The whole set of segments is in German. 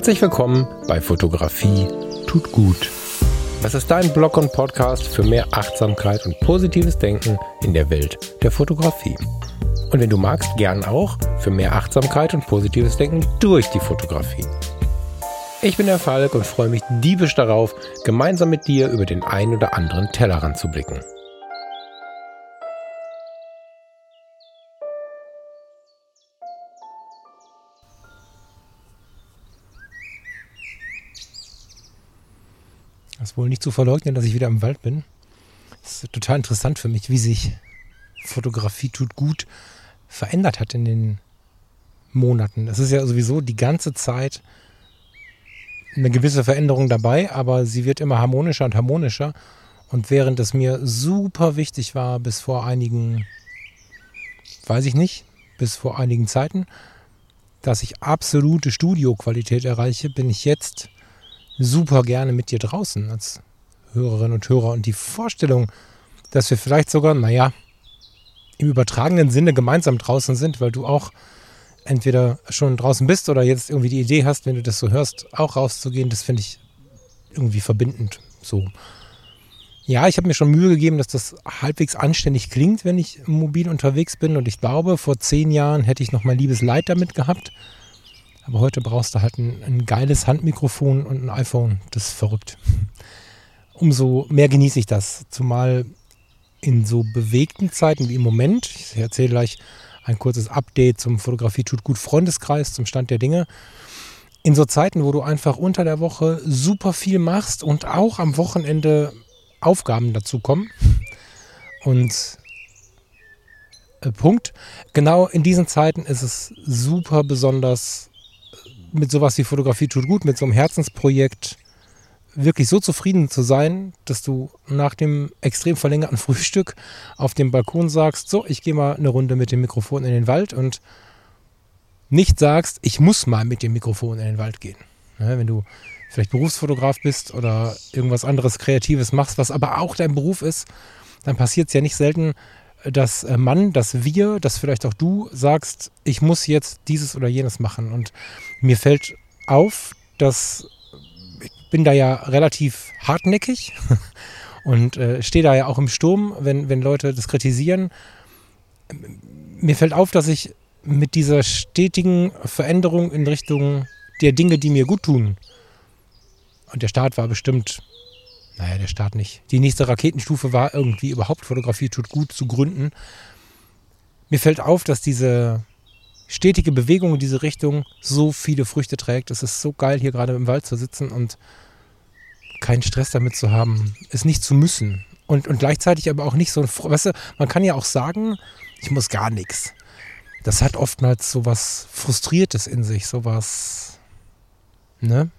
Herzlich willkommen bei Fotografie tut gut. Das ist dein Blog und Podcast für mehr Achtsamkeit und positives Denken in der Welt der Fotografie. Und wenn du magst, gern auch für mehr Achtsamkeit und positives Denken durch die Fotografie. Ich bin der Falk und freue mich diebisch darauf, gemeinsam mit dir über den ein oder anderen Tellerrand zu blicken. Ist wohl nicht zu verleugnen, dass ich wieder im Wald bin. Es ist total interessant für mich, wie sich Fotografie tut gut verändert hat in den Monaten. Es ist ja sowieso die ganze Zeit eine gewisse Veränderung dabei, aber sie wird immer harmonischer und harmonischer. Und während es mir super wichtig war, bis vor einigen, weiß ich nicht, bis vor einigen Zeiten, dass ich absolute Studioqualität erreiche, bin ich jetzt super gerne mit dir draußen als Hörerinnen und Hörer. Und die Vorstellung, dass wir vielleicht sogar, naja, im übertragenen Sinne gemeinsam draußen sind, weil du auch entweder schon draußen bist oder jetzt irgendwie die Idee hast, wenn du das so hörst, auch rauszugehen, das finde ich irgendwie verbindend. So. Ja, ich habe mir schon Mühe gegeben, dass das halbwegs anständig klingt, wenn ich mobil unterwegs bin. Und ich glaube, vor zehn Jahren hätte ich noch mein liebes Leid damit gehabt. Aber heute brauchst du halt ein, ein geiles Handmikrofon und ein iPhone. Das ist verrückt. Umso mehr genieße ich das. Zumal in so bewegten Zeiten wie im Moment. Ich erzähle gleich ein kurzes Update zum Fotografie tut gut Freundeskreis, zum Stand der Dinge. In so Zeiten, wo du einfach unter der Woche super viel machst und auch am Wochenende Aufgaben dazu kommen. Und äh, Punkt. Genau in diesen Zeiten ist es super besonders mit sowas wie Fotografie tut gut, mit so einem Herzensprojekt wirklich so zufrieden zu sein, dass du nach dem extrem verlängerten Frühstück auf dem Balkon sagst, so, ich gehe mal eine Runde mit dem Mikrofon in den Wald und nicht sagst, ich muss mal mit dem Mikrofon in den Wald gehen. Ja, wenn du vielleicht Berufsfotograf bist oder irgendwas anderes Kreatives machst, was aber auch dein Beruf ist, dann passiert es ja nicht selten, dass äh, man, dass wir, dass vielleicht auch du sagst, ich muss jetzt dieses oder jenes machen. Und mir fällt auf, dass ich bin da ja relativ hartnäckig und äh, stehe da ja auch im Sturm, wenn, wenn Leute das kritisieren. Mir fällt auf, dass ich mit dieser stetigen Veränderung in Richtung der Dinge, die mir gut tun, und der Start war bestimmt naja, der Start nicht. Die nächste Raketenstufe war irgendwie überhaupt Fotografie tut gut zu gründen. Mir fällt auf, dass diese stetige Bewegung in diese Richtung so viele Früchte trägt. Es ist so geil, hier gerade im Wald zu sitzen und keinen Stress damit zu haben, es nicht zu müssen. Und, und gleichzeitig aber auch nicht so ein, weißt du, man kann ja auch sagen, ich muss gar nichts. Das hat oftmals so was Frustriertes in sich, so was, ne?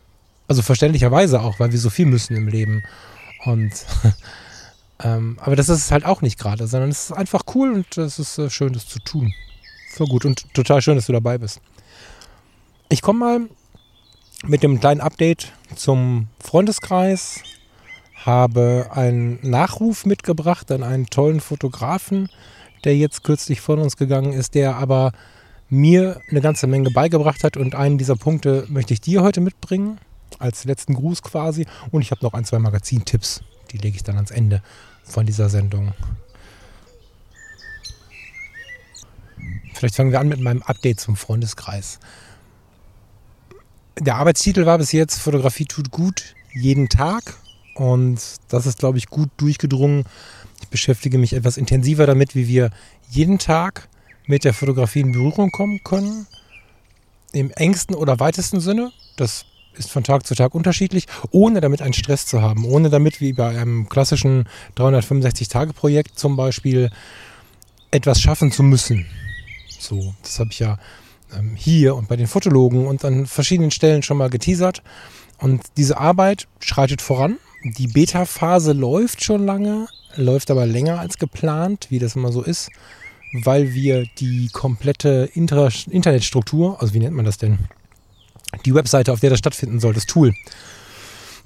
Also verständlicherweise auch, weil wir so viel müssen im Leben. Und ähm, aber das ist halt auch nicht gerade, sondern es ist einfach cool und es ist äh, schön, das zu tun. Voll gut und total schön, dass du dabei bist. Ich komme mal mit dem kleinen Update zum Freundeskreis. Habe einen Nachruf mitgebracht an einen tollen Fotografen, der jetzt kürzlich von uns gegangen ist, der aber mir eine ganze Menge beigebracht hat. Und einen dieser Punkte möchte ich dir heute mitbringen als letzten Gruß quasi. Und ich habe noch ein, zwei Magazintipps. Die lege ich dann ans Ende von dieser Sendung. Vielleicht fangen wir an mit meinem Update zum Freundeskreis. Der Arbeitstitel war bis jetzt Fotografie tut gut jeden Tag. Und das ist, glaube ich, gut durchgedrungen. Ich beschäftige mich etwas intensiver damit, wie wir jeden Tag mit der Fotografie in Berührung kommen können. Im engsten oder weitesten Sinne. Das ist von Tag zu Tag unterschiedlich, ohne damit einen Stress zu haben, ohne damit wie bei einem klassischen 365-Tage-Projekt zum Beispiel etwas schaffen zu müssen. So, das habe ich ja ähm, hier und bei den Fotologen und an verschiedenen Stellen schon mal geteasert. Und diese Arbeit schreitet voran. Die Beta-Phase läuft schon lange, läuft aber länger als geplant, wie das immer so ist, weil wir die komplette Inter Internetstruktur, also wie nennt man das denn? Die Webseite, auf der das stattfinden soll, das Tool.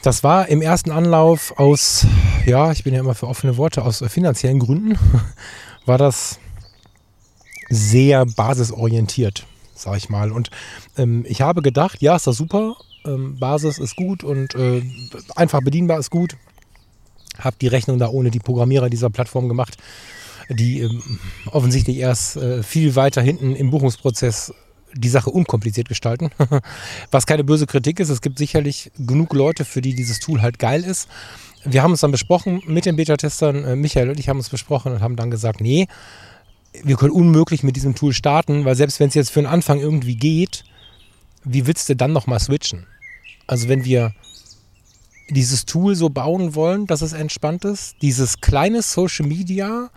Das war im ersten Anlauf aus, ja, ich bin ja immer für offene Worte, aus finanziellen Gründen, war das sehr basisorientiert, sag ich mal. Und ähm, ich habe gedacht, ja, ist das super, Ähm, Basis ist gut und äh, einfach bedienbar ist gut. Habe die Rechnung da ohne die Programmierer dieser Plattform gemacht, die ähm, offensichtlich erst äh, viel weiter hinten im Buchungsprozess die Sache unkompliziert gestalten. Was keine böse Kritik ist. Es gibt sicherlich genug Leute, für die dieses Tool halt geil ist. Wir haben uns dann besprochen mit den Beta-Testern. Äh, Michael und ich haben uns besprochen und haben dann gesagt, nee, wir können unmöglich mit diesem Tool starten, weil selbst wenn es jetzt für den Anfang irgendwie geht, wie willst du dann nochmal switchen? Also wenn wir dieses Tool so bauen wollen, dass es entspannt ist, dieses kleine Social Media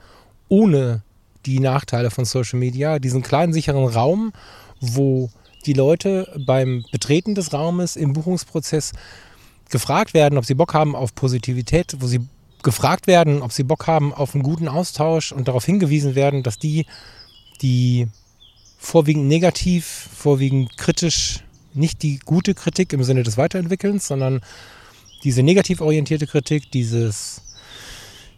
ohne die Nachteile von Social Media, diesen kleinen sicheren Raum, wo die Leute beim Betreten des Raumes im Buchungsprozess gefragt werden, ob sie Bock haben auf Positivität, wo sie gefragt werden, ob sie Bock haben auf einen guten Austausch und darauf hingewiesen werden, dass die, die vorwiegend negativ, vorwiegend kritisch, nicht die gute Kritik im Sinne des Weiterentwickelns, sondern diese negativ orientierte Kritik, dieses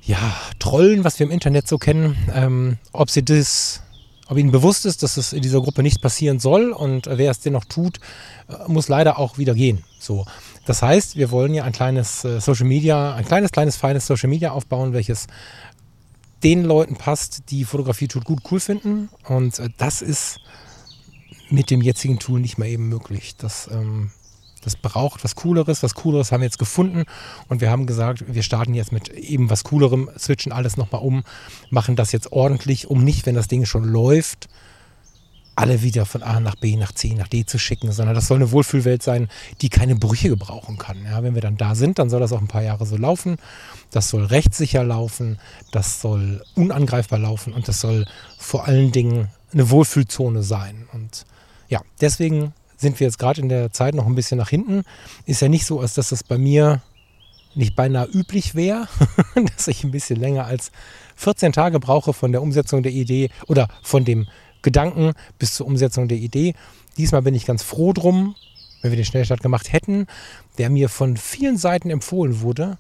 ja, Trollen, was wir im Internet so kennen, ähm, ob sie das, ob ihnen bewusst ist, dass es in dieser Gruppe nicht passieren soll und wer es dennoch tut, äh, muss leider auch wieder gehen. So. Das heißt, wir wollen ja ein kleines äh, Social Media, ein kleines, kleines, feines Social Media aufbauen, welches den Leuten passt, die Fotografie tut gut cool finden. Und äh, das ist mit dem jetzigen Tool nicht mehr eben möglich. Das, ähm, das braucht was Cooleres. Was Cooleres haben wir jetzt gefunden und wir haben gesagt, wir starten jetzt mit eben was Coolerem, switchen alles nochmal um, machen das jetzt ordentlich, um nicht, wenn das Ding schon läuft, alle wieder von A nach B, nach C, nach D zu schicken, sondern das soll eine Wohlfühlwelt sein, die keine Brüche gebrauchen kann. Ja, wenn wir dann da sind, dann soll das auch ein paar Jahre so laufen. Das soll rechtssicher laufen, das soll unangreifbar laufen und das soll vor allen Dingen eine Wohlfühlzone sein. Und ja, deswegen sind wir jetzt gerade in der Zeit noch ein bisschen nach hinten. Ist ja nicht so, als dass das bei mir nicht beinahe üblich wäre, dass ich ein bisschen länger als 14 Tage brauche von der Umsetzung der Idee oder von dem Gedanken bis zur Umsetzung der Idee. Diesmal bin ich ganz froh drum, wenn wir den Schnellstart gemacht hätten, der mir von vielen Seiten empfohlen wurde,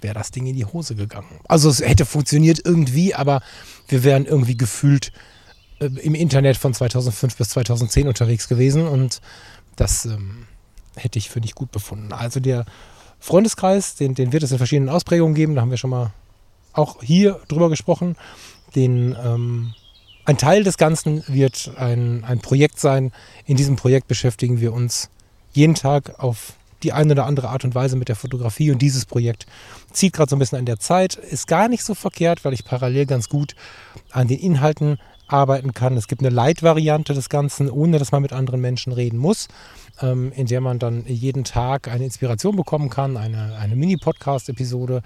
wäre das Ding in die Hose gegangen. Also es hätte funktioniert irgendwie, aber wir wären irgendwie gefühlt äh, im Internet von 2005 bis 2010 unterwegs gewesen und das ähm, hätte ich für nicht gut befunden. Also der Freundeskreis, den, den wird es in verschiedenen Ausprägungen geben, da haben wir schon mal auch hier drüber gesprochen. Den ähm, ein Teil des Ganzen wird ein, ein Projekt sein. In diesem Projekt beschäftigen wir uns jeden Tag auf die eine oder andere Art und Weise mit der Fotografie und dieses Projekt zieht gerade so ein bisschen an der Zeit. Ist gar nicht so verkehrt, weil ich parallel ganz gut an den Inhalten arbeiten kann. Es gibt eine Light-Variante des Ganzen, ohne dass man mit anderen Menschen reden muss, ähm, in der man dann jeden Tag eine Inspiration bekommen kann, eine, eine Mini-Podcast-Episode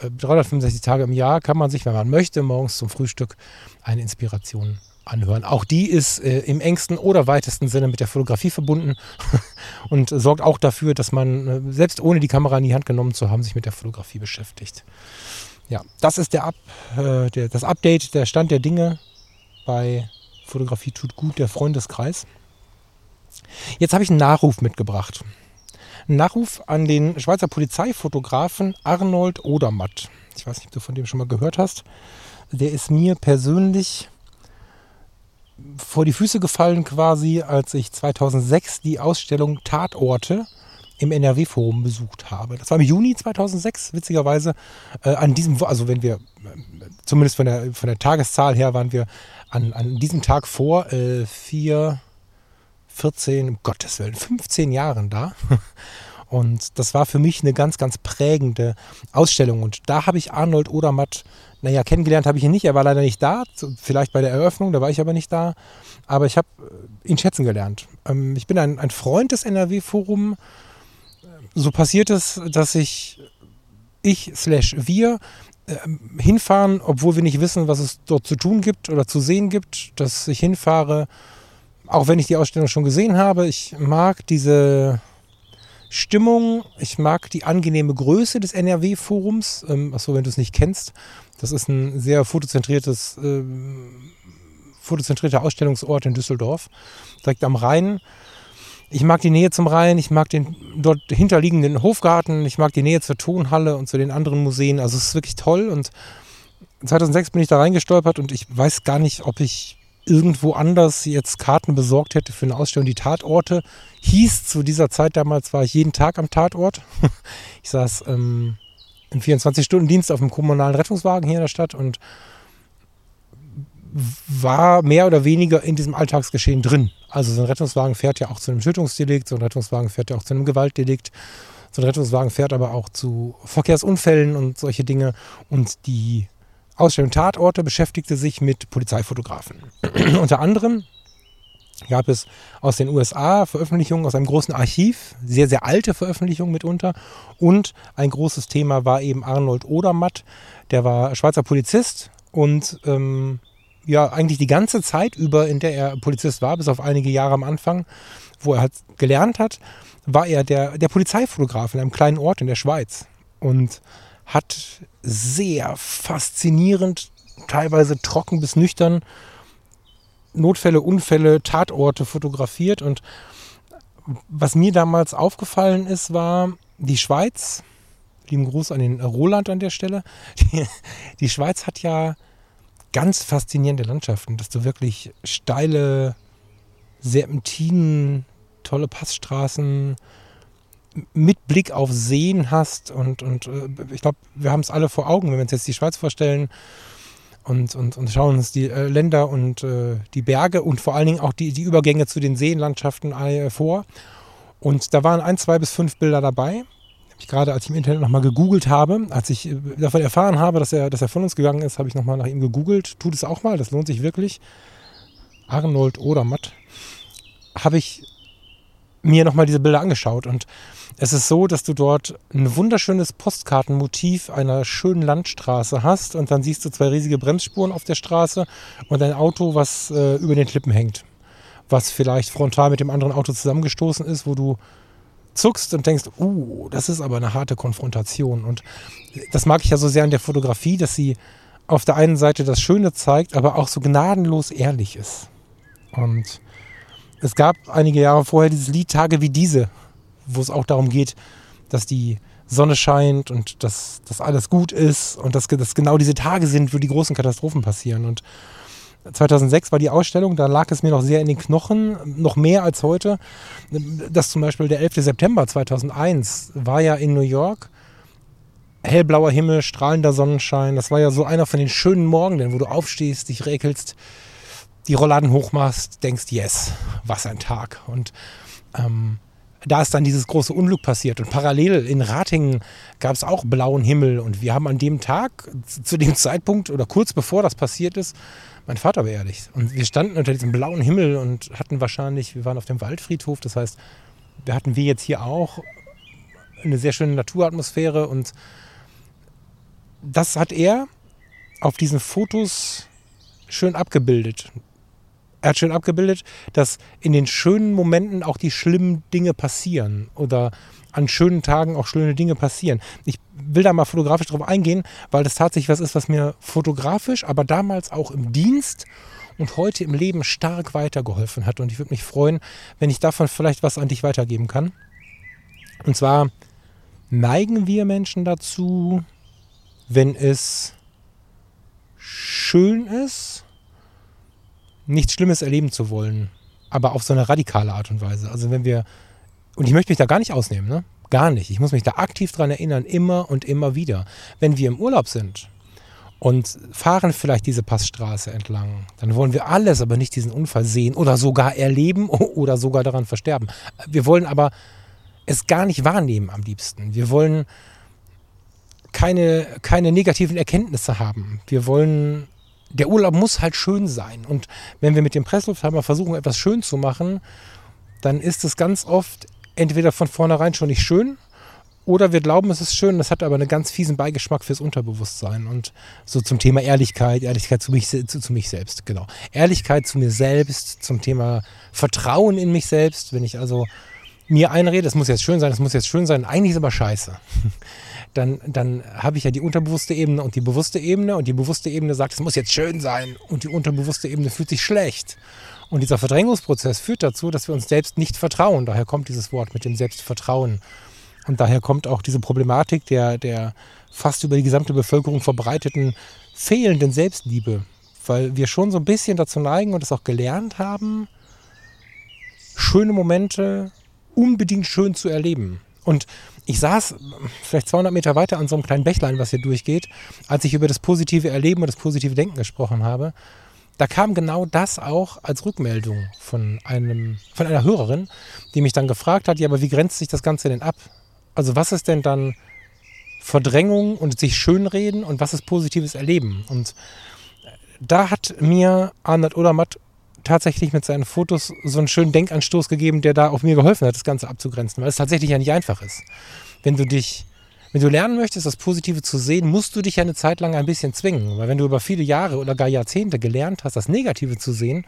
365 Tage im Jahr kann man sich, wenn man möchte, morgens zum Frühstück eine Inspiration anhören. Auch die ist äh, im engsten oder weitesten Sinne mit der Fotografie verbunden und sorgt auch dafür, dass man, äh, selbst ohne die Kamera in die Hand genommen zu haben, sich mit der Fotografie beschäftigt. Ja, das ist der, Up, äh, der das Update, der Stand der Dinge bei Fotografie tut gut, der Freundeskreis. Jetzt habe ich einen Nachruf mitgebracht. Nachruf an den Schweizer Polizeifotografen Arnold Odermatt. Ich weiß nicht, ob du von dem schon mal gehört hast. Der ist mir persönlich vor die Füße gefallen quasi, als ich 2006 die Ausstellung Tatorte im NRW-Forum besucht habe. Das war im Juni 2006, witzigerweise. Äh, an diesem, also wenn wir, zumindest von der, von der Tageszahl her, waren wir an, an diesem Tag vor äh, vier, 14, um Gottes Willen, 15 Jahren da. Und das war für mich eine ganz, ganz prägende Ausstellung. Und da habe ich Arnold Odermatt, naja, kennengelernt habe ich ihn nicht. Er war leider nicht da. Vielleicht bei der Eröffnung, da war ich aber nicht da. Aber ich habe äh, ihn schätzen gelernt. Ähm, ich bin ein, ein Freund des NRW-Forum. So passiert es, dass ich, ich slash wir ähm, hinfahren, obwohl wir nicht wissen, was es dort zu tun gibt oder zu sehen gibt, dass ich hinfahre, auch wenn ich die Ausstellung schon gesehen habe, ich mag diese Stimmung, ich mag die angenehme Größe des NRW-Forums. Ähm, achso, wenn du es nicht kennst, das ist ein sehr fotozentriertes, äh, fotozentrierter Ausstellungsort in Düsseldorf, direkt am Rhein. Ich mag die Nähe zum Rhein, ich mag den dort hinterliegenden Hofgarten, ich mag die Nähe zur Tonhalle und zu den anderen Museen. Also es ist wirklich toll und 2006 bin ich da reingestolpert und ich weiß gar nicht, ob ich irgendwo anders jetzt Karten besorgt hätte für eine Ausstellung. Die Tatorte hieß zu dieser Zeit damals, war ich jeden Tag am Tatort. Ich saß ähm, im 24-Stunden-Dienst auf dem kommunalen Rettungswagen hier in der Stadt und war mehr oder weniger in diesem Alltagsgeschehen drin. Also so ein Rettungswagen fährt ja auch zu einem Schüttungsdelikt, so ein Rettungswagen fährt ja auch zu einem Gewaltdelikt, so ein Rettungswagen fährt aber auch zu Verkehrsunfällen und solche Dinge. Und die Ausstellung Tatorte beschäftigte sich mit Polizeifotografen. Unter anderem gab es aus den USA Veröffentlichungen aus einem großen Archiv, sehr, sehr alte Veröffentlichungen mitunter. Und ein großes Thema war eben Arnold Odermatt, der war Schweizer Polizist und ähm, ja, eigentlich die ganze Zeit über, in der er Polizist war, bis auf einige Jahre am Anfang, wo er halt gelernt hat, war er der, der Polizeifotograf in einem kleinen Ort in der Schweiz. Und hat sehr faszinierend, teilweise trocken bis nüchtern Notfälle, Unfälle, Tatorte fotografiert. Und was mir damals aufgefallen ist, war die Schweiz. Lieben Gruß an den Roland an der Stelle. Die, die Schweiz hat ja ganz faszinierende Landschaften, dass du wirklich steile Serpentinen, tolle Passstraßen, mit Blick auf Seen hast. Und, und äh, ich glaube, wir haben es alle vor Augen, wenn wir uns jetzt die Schweiz vorstellen und, und, und schauen uns die äh, Länder und äh, die Berge und vor allen Dingen auch die, die Übergänge zu den Seenlandschaften vor. Und da waren ein, zwei bis fünf Bilder dabei. Ich gerade, als ich im Internet nochmal gegoogelt habe, als ich äh, davon erfahren habe, dass er, dass er von uns gegangen ist, habe ich nochmal nach ihm gegoogelt. Tut es auch mal, das lohnt sich wirklich. Arnold Odermatt. Habe ich mir nochmal diese Bilder angeschaut und es ist so, dass du dort ein wunderschönes Postkartenmotiv einer schönen Landstraße hast und dann siehst du zwei riesige Bremsspuren auf der Straße und ein Auto, was äh, über den Klippen hängt, was vielleicht frontal mit dem anderen Auto zusammengestoßen ist, wo du zuckst und denkst, uh, das ist aber eine harte Konfrontation. Und das mag ich ja so sehr an der Fotografie, dass sie auf der einen Seite das Schöne zeigt, aber auch so gnadenlos ehrlich ist. Und es gab einige Jahre vorher dieses Lied Tage wie diese, wo es auch darum geht, dass die Sonne scheint und dass, dass alles gut ist und dass das genau diese Tage sind, wo die großen Katastrophen passieren. Und 2006 war die Ausstellung, da lag es mir noch sehr in den Knochen, noch mehr als heute, dass zum Beispiel der 11. September 2001 war ja in New York hellblauer Himmel, strahlender Sonnenschein. Das war ja so einer von den schönen Morgen, wo du aufstehst, dich räkelst, die Rollladen hochmachst, denkst, yes, was ein Tag. Und ähm, da ist dann dieses große Unglück passiert. Und parallel in Ratingen gab es auch blauen Himmel. Und wir haben an dem Tag, zu dem Zeitpunkt oder kurz bevor das passiert ist, mein Vater beerdigt. Und wir standen unter diesem blauen Himmel und hatten wahrscheinlich, wir waren auf dem Waldfriedhof, das heißt, wir hatten wir jetzt hier auch eine sehr schöne Naturatmosphäre. Und das hat er auf diesen Fotos schön abgebildet er hat schön abgebildet, dass in den schönen Momenten auch die schlimmen Dinge passieren oder an schönen Tagen auch schöne Dinge passieren. Ich will da mal fotografisch drauf eingehen, weil das tatsächlich was ist, was mir fotografisch, aber damals auch im Dienst und heute im Leben stark weitergeholfen hat. Und ich würde mich freuen, wenn ich davon vielleicht was an dich weitergeben kann. Und zwar neigen wir Menschen dazu, wenn es schön ist, nichts Schlimmes erleben zu wollen, aber auf so eine radikale Art und Weise. Also wenn wir, und ich möchte mich da gar nicht ausnehmen, ne? Gar nicht. Ich muss mich da aktiv dran erinnern, immer und immer wieder. Wenn wir im Urlaub sind und fahren vielleicht diese Passstraße entlang, dann wollen wir alles, aber nicht diesen Unfall sehen oder sogar erleben oder sogar daran versterben. Wir wollen aber es gar nicht wahrnehmen am liebsten. Wir wollen keine, keine negativen Erkenntnisse haben. Wir wollen der Urlaub muss halt schön sein. Und wenn wir mit dem Presslufthammer versuchen, etwas schön zu machen, dann ist es ganz oft entweder von vornherein schon nicht schön oder wir glauben, es ist schön, das hat aber einen ganz fiesen Beigeschmack fürs Unterbewusstsein. Und so zum Thema Ehrlichkeit, Ehrlichkeit zu mich, zu, zu mich selbst, genau. Ehrlichkeit zu mir selbst, zum Thema Vertrauen in mich selbst. Wenn ich also mir einrede, es muss jetzt schön sein, es muss jetzt schön sein, eigentlich ist aber scheiße dann, dann habe ich ja die unterbewusste Ebene und die bewusste Ebene und die bewusste Ebene sagt, es muss jetzt schön sein und die unterbewusste Ebene fühlt sich schlecht. Und dieser Verdrängungsprozess führt dazu, dass wir uns selbst nicht vertrauen. Daher kommt dieses Wort mit dem Selbstvertrauen. Und daher kommt auch diese Problematik der, der fast über die gesamte Bevölkerung verbreiteten fehlenden Selbstliebe, weil wir schon so ein bisschen dazu neigen und es auch gelernt haben, schöne Momente unbedingt schön zu erleben. Und ich saß vielleicht 200 Meter weiter an so einem kleinen Bächlein, was hier durchgeht, als ich über das positive Erleben und das positive Denken gesprochen habe. Da kam genau das auch als Rückmeldung von, einem, von einer Hörerin, die mich dann gefragt hat, ja, aber wie grenzt sich das Ganze denn ab? Also was ist denn dann Verdrängung und sich schönreden und was ist positives Erleben? Und da hat mir Arnold Odermatt tatsächlich mit seinen Fotos so einen schönen Denkanstoß gegeben, der da auch mir geholfen hat, das Ganze abzugrenzen, weil es tatsächlich ja nicht einfach ist. Wenn du dich, wenn du lernen möchtest, das Positive zu sehen, musst du dich ja eine Zeit lang ein bisschen zwingen, weil wenn du über viele Jahre oder gar Jahrzehnte gelernt hast, das Negative zu sehen,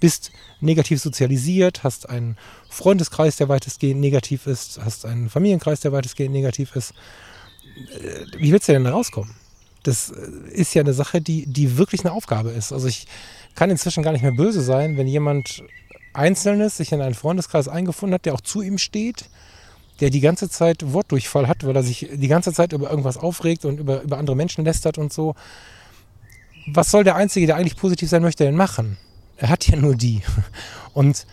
bist negativ sozialisiert, hast einen Freundeskreis, der weitestgehend negativ ist, hast einen Familienkreis, der weitestgehend negativ ist, äh, wie willst du denn da rauskommen? Das äh, ist ja eine Sache, die, die wirklich eine Aufgabe ist. Also ich kann inzwischen gar nicht mehr böse sein, wenn jemand Einzelnes sich in einen Freundeskreis eingefunden hat, der auch zu ihm steht, der die ganze Zeit Wortdurchfall hat, weil er sich die ganze Zeit über irgendwas aufregt und über, über andere Menschen lästert und so. Was soll der Einzige, der eigentlich positiv sein möchte, denn machen? Er hat ja nur die. Und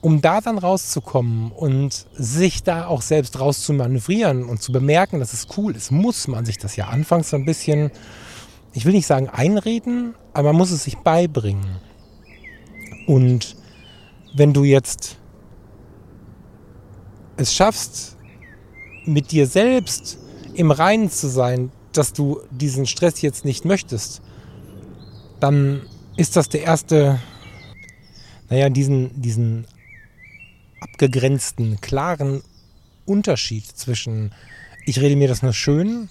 um da dann rauszukommen und sich da auch selbst raus zu manövrieren und zu bemerken, dass es cool ist, muss man sich das ja anfangs so ein bisschen, ich will nicht sagen einreden, aber man muss es sich beibringen. Und wenn du jetzt es schaffst, mit dir selbst im Reinen zu sein, dass du diesen Stress jetzt nicht möchtest, dann ist das der erste, naja, diesen, diesen abgegrenzten, klaren Unterschied zwischen ich rede mir das nur schön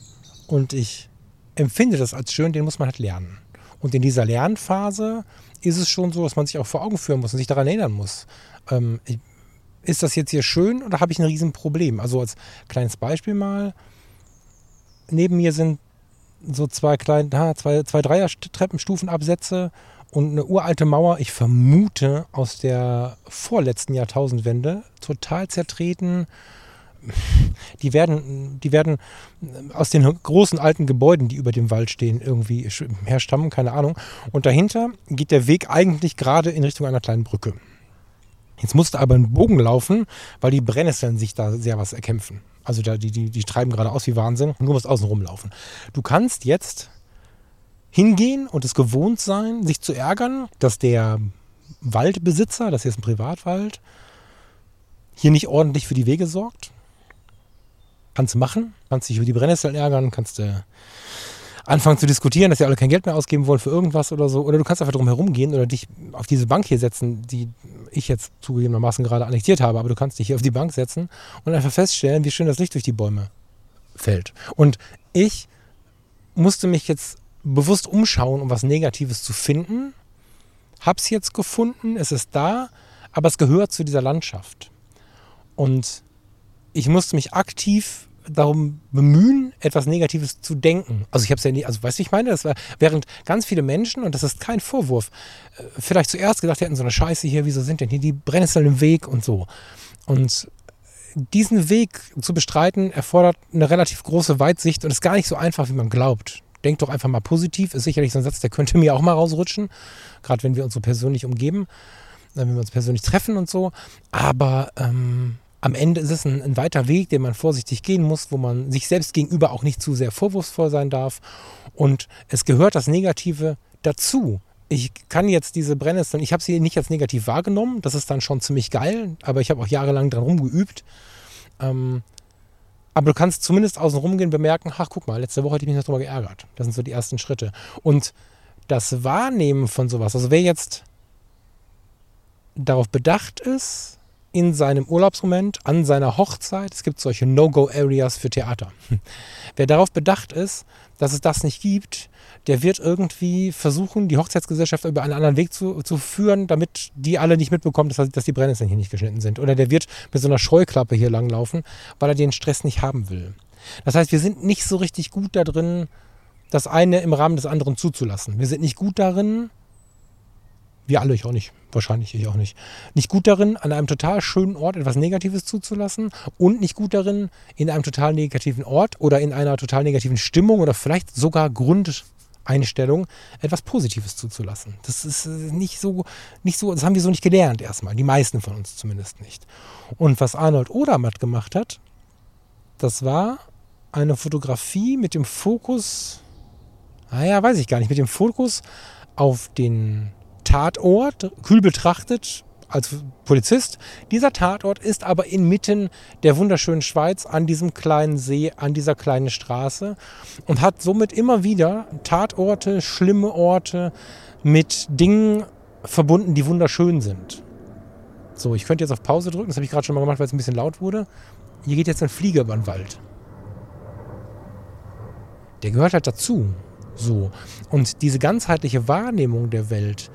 und ich empfinde das als schön, den muss man halt lernen. Und in dieser Lernphase ist es schon so, dass man sich auch vor Augen führen muss und sich daran erinnern muss. Ähm, ist das jetzt hier schön oder habe ich ein Riesenproblem? Also als kleines Beispiel mal, neben mir sind so zwei kleine, zwei, zwei Dreier-Treppenstufenabsätze und eine uralte Mauer, ich vermute aus der vorletzten Jahrtausendwende, total zertreten. Die werden, die werden aus den großen alten Gebäuden, die über dem Wald stehen, irgendwie herstammen, keine Ahnung. Und dahinter geht der Weg eigentlich gerade in Richtung einer kleinen Brücke. Jetzt musste aber ein Bogen laufen, weil die Brennnesseln sich da sehr was erkämpfen. Also die, die, die treiben gerade aus wie Wahnsinn und du musst außen rumlaufen. Du kannst jetzt hingehen und es gewohnt sein, sich zu ärgern, dass der Waldbesitzer, das hier ist ein Privatwald, hier nicht ordentlich für die Wege sorgt. Kannst machen, kannst dich über die Brennnesseln ärgern, kannst du anfangen zu diskutieren, dass sie alle kein Geld mehr ausgeben wollen für irgendwas oder so. Oder du kannst einfach drum herum gehen oder dich auf diese Bank hier setzen, die ich jetzt zugegebenermaßen gerade annektiert habe. Aber du kannst dich hier auf die Bank setzen und einfach feststellen, wie schön das Licht durch die Bäume fällt. Und ich musste mich jetzt bewusst umschauen, um was Negatives zu finden. Hab's jetzt gefunden, es ist da, aber es gehört zu dieser Landschaft. Und ich musste mich aktiv darum bemühen, etwas Negatives zu denken. Also ich habe es ja nie, also weißt du, ich meine, das war, während ganz viele Menschen, und das ist kein Vorwurf, äh, vielleicht zuerst gedacht hätten, so eine Scheiße hier, wieso sind denn hier die Brennnesseln im Weg und so. Und diesen Weg zu bestreiten, erfordert eine relativ große Weitsicht und ist gar nicht so einfach, wie man glaubt denk doch einfach mal positiv, ist sicherlich so ein Satz, der könnte mir auch mal rausrutschen, gerade wenn wir uns so persönlich umgeben, wenn wir uns persönlich treffen und so. Aber ähm, am Ende ist es ein, ein, weiter Weg, den man vorsichtig gehen muss, wo man sich selbst gegenüber auch nicht zu sehr vorwurfsvoll sein darf. Und es gehört das Negative dazu. Ich kann jetzt diese Brennnesseln, ich habe sie nicht als negativ wahrgenommen, das ist dann schon ziemlich geil, aber ich habe auch jahrelang dran rumgeübt. Ähm, aber du kannst zumindest außen rumgehen, bemerken, ach guck mal, letzte Woche hätte ich mich noch drüber geärgert. Das sind so die ersten Schritte. Und das Wahrnehmen von sowas, also wer jetzt darauf bedacht ist, in seinem Urlaubsmoment, an seiner Hochzeit, es gibt solche No-Go-Areas für Theater. Wer darauf bedacht ist, dass es das nicht gibt, der wird irgendwie versuchen, die Hochzeitsgesellschaft über einen anderen Weg zu, zu führen, damit die alle nicht mitbekommen, dass, dass die Brennnesseln hier nicht geschnitten sind. Oder der wird mit so einer Scheuklappe hier langlaufen, weil er den Stress nicht haben will. Das heißt, wir sind nicht so richtig gut da drin, das eine im Rahmen des anderen zuzulassen. Wir sind nicht gut darin, wir alle, ich auch nicht, wahrscheinlich ich auch nicht, nicht gut darin, an einem total schönen Ort etwas Negatives zuzulassen und nicht gut darin, in einem total negativen Ort oder in einer total negativen Stimmung oder vielleicht sogar Grund Einstellung, etwas Positives zuzulassen. Das ist äh, nicht so, nicht so, das haben wir so nicht gelernt erstmal, die meisten von uns zumindest nicht. Und was Arnold Odermatt gemacht hat, das war eine Fotografie mit dem Fokus, naja, weiß ich gar nicht, mit dem Fokus auf den Tatort, kühl betrachtet, als Polizist. Dieser Tatort ist aber inmitten der wunderschönen Schweiz an diesem kleinen See, an dieser kleinen Straße und hat somit immer wieder Tatorte, schlimme Orte mit Dingen verbunden, die wunderschön sind. So, ich könnte jetzt auf Pause drücken, das habe ich gerade schon mal gemacht, weil es ein bisschen laut wurde. Hier geht jetzt ein Flieger über den Wald. Der gehört halt dazu. So. Und diese ganzheitliche Wahrnehmung der Welt,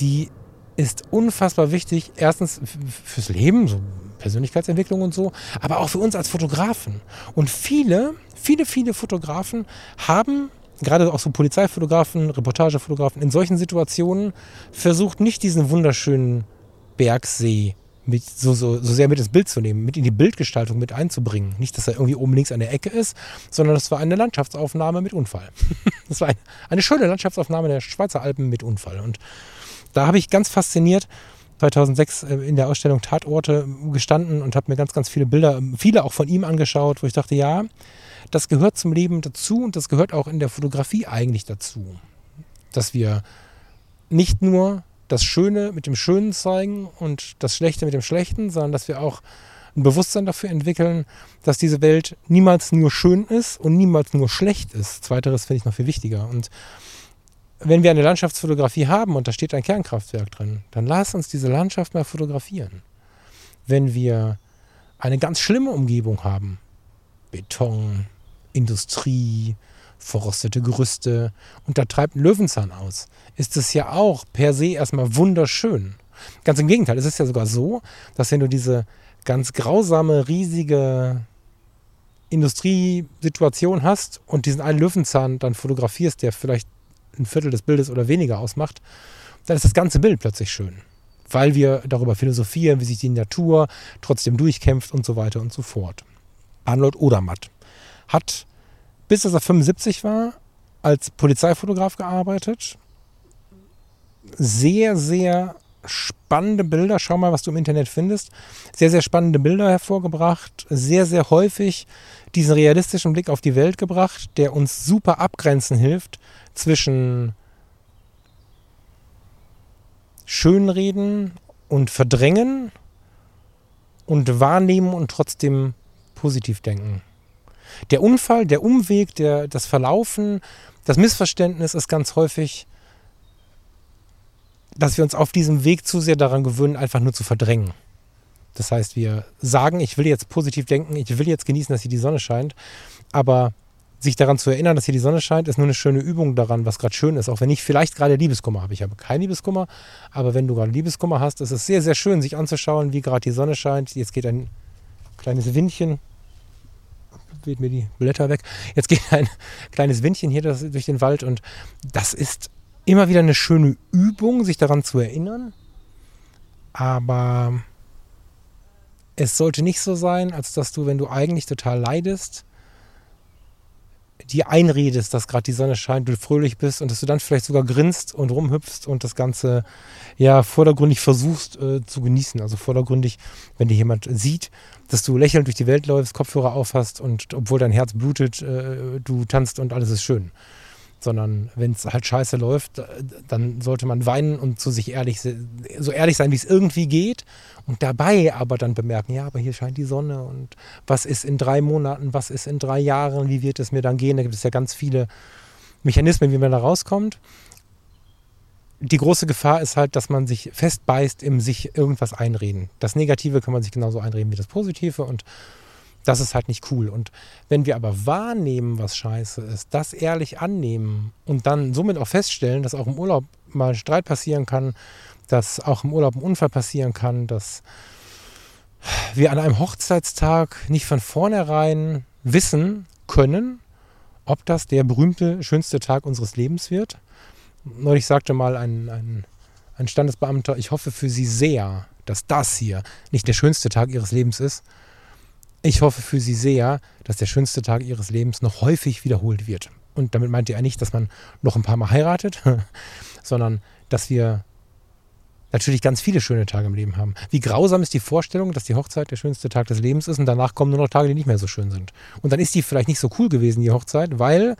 die ist unfassbar wichtig. Erstens fürs Leben, so Persönlichkeitsentwicklung und so, aber auch für uns als Fotografen. Und viele, viele, viele Fotografen haben, gerade auch so Polizeifotografen, Reportagefotografen, in solchen Situationen versucht, nicht diesen wunderschönen Bergsee mit, so, so, so sehr mit ins Bild zu nehmen, mit in die Bildgestaltung mit einzubringen. Nicht, dass er irgendwie oben links an der Ecke ist, sondern das war eine Landschaftsaufnahme mit Unfall. das war eine, eine schöne Landschaftsaufnahme der Schweizer Alpen mit Unfall. Und da habe ich ganz fasziniert 2006 äh, in der Ausstellung Tatorte gestanden und habe mir ganz, ganz viele Bilder, viele auch von ihm angeschaut, wo ich dachte, ja, das gehört zum Leben dazu und das gehört auch in der Fotografie eigentlich dazu. Dass wir nicht nur das Schöne mit dem Schönen zeigen und das Schlechte mit dem Schlechten, sondern dass wir auch ein Bewusstsein dafür entwickeln, dass diese Welt niemals nur schön ist und niemals nur schlecht ist. Zweiteres finde ich noch viel wichtiger. Und wenn wir eine Landschaftsfotografie haben und da steht ein Kernkraftwerk drin, dann lass uns diese Landschaft mal fotografieren. Wenn wir eine ganz schlimme Umgebung haben, Beton, Industrie, verrostete Gerüste und da treibt ein Löwenzahn aus, ist es ja auch per se erstmal wunderschön. Ganz im Gegenteil, es ist ja sogar so, dass wenn du diese ganz grausame, riesige Industriesituation hast und diesen einen Löwenzahn dann fotografierst, der vielleicht ein Viertel des Bildes oder weniger ausmacht, dann ist das ganze Bild plötzlich schön. Weil wir darüber philosophieren, wie sich die Natur trotzdem durchkämpft und so weiter und so fort. Arnold Odermatt hat, bis er 75 war, als Polizeifotograf gearbeitet. Sehr, sehr spannende Bilder. Schau mal, was du im Internet findest. Sehr, sehr spannende Bilder hervorgebracht. Sehr, sehr häufig diesen realistischen Blick auf die Welt gebracht, der uns super abgrenzen hilft zwischen Schönreden und Verdrängen und Wahrnehmen und trotzdem positiv denken. Der Unfall, der Umweg, der, das Verlaufen, das Missverständnis ist ganz häufig, dass wir uns auf diesem Weg zu sehr daran gewöhnen, einfach nur zu verdrängen. Das heißt, wir sagen, ich will jetzt positiv denken, ich will jetzt genießen, dass hier die Sonne scheint, aber sich daran zu erinnern, dass hier die Sonne scheint, ist nur eine schöne Übung daran, was gerade schön ist. Auch wenn ich vielleicht gerade Liebeskummer habe. Ich habe keinen Liebeskummer, aber wenn du gerade Liebeskummer hast, ist es sehr, sehr schön, sich anzuschauen, wie gerade die Sonne scheint. Jetzt geht ein kleines Windchen, weht mir die Blätter weg. Jetzt geht ein kleines Windchen hier durch den Wald und das ist immer wieder eine schöne Übung, sich daran zu erinnern. Aber es sollte nicht so sein, als dass du, wenn du eigentlich total leidest, dir einredest, dass gerade die Sonne scheint, du fröhlich bist und dass du dann vielleicht sogar grinst und rumhüpfst und das Ganze ja vordergründig versuchst äh, zu genießen. Also vordergründig, wenn dir jemand sieht, dass du lächelnd durch die Welt läufst, Kopfhörer aufhast und obwohl dein Herz blutet, äh, du tanzt und alles ist schön sondern wenn es halt scheiße läuft, dann sollte man weinen und zu sich ehrlich, so ehrlich sein, wie es irgendwie geht und dabei aber dann bemerken, ja, aber hier scheint die Sonne und was ist in drei Monaten, was ist in drei Jahren, wie wird es mir dann gehen? Da gibt es ja ganz viele Mechanismen, wie man da rauskommt. Die große Gefahr ist halt, dass man sich festbeißt im sich irgendwas einreden. Das Negative kann man sich genauso einreden wie das Positive und das ist halt nicht cool. Und wenn wir aber wahrnehmen, was scheiße ist, das ehrlich annehmen und dann somit auch feststellen, dass auch im Urlaub mal Streit passieren kann, dass auch im Urlaub ein Unfall passieren kann, dass wir an einem Hochzeitstag nicht von vornherein wissen können, ob das der berühmte, schönste Tag unseres Lebens wird. Neulich sagte mal ein, ein, ein Standesbeamter, ich hoffe für Sie sehr, dass das hier nicht der schönste Tag Ihres Lebens ist, ich hoffe für Sie sehr, dass der schönste Tag Ihres Lebens noch häufig wiederholt wird. Und damit meinte er nicht, dass man noch ein paar Mal heiratet, sondern dass wir natürlich ganz viele schöne Tage im Leben haben. Wie grausam ist die Vorstellung, dass die Hochzeit der schönste Tag des Lebens ist und danach kommen nur noch Tage, die nicht mehr so schön sind. Und dann ist die vielleicht nicht so cool gewesen, die Hochzeit, weil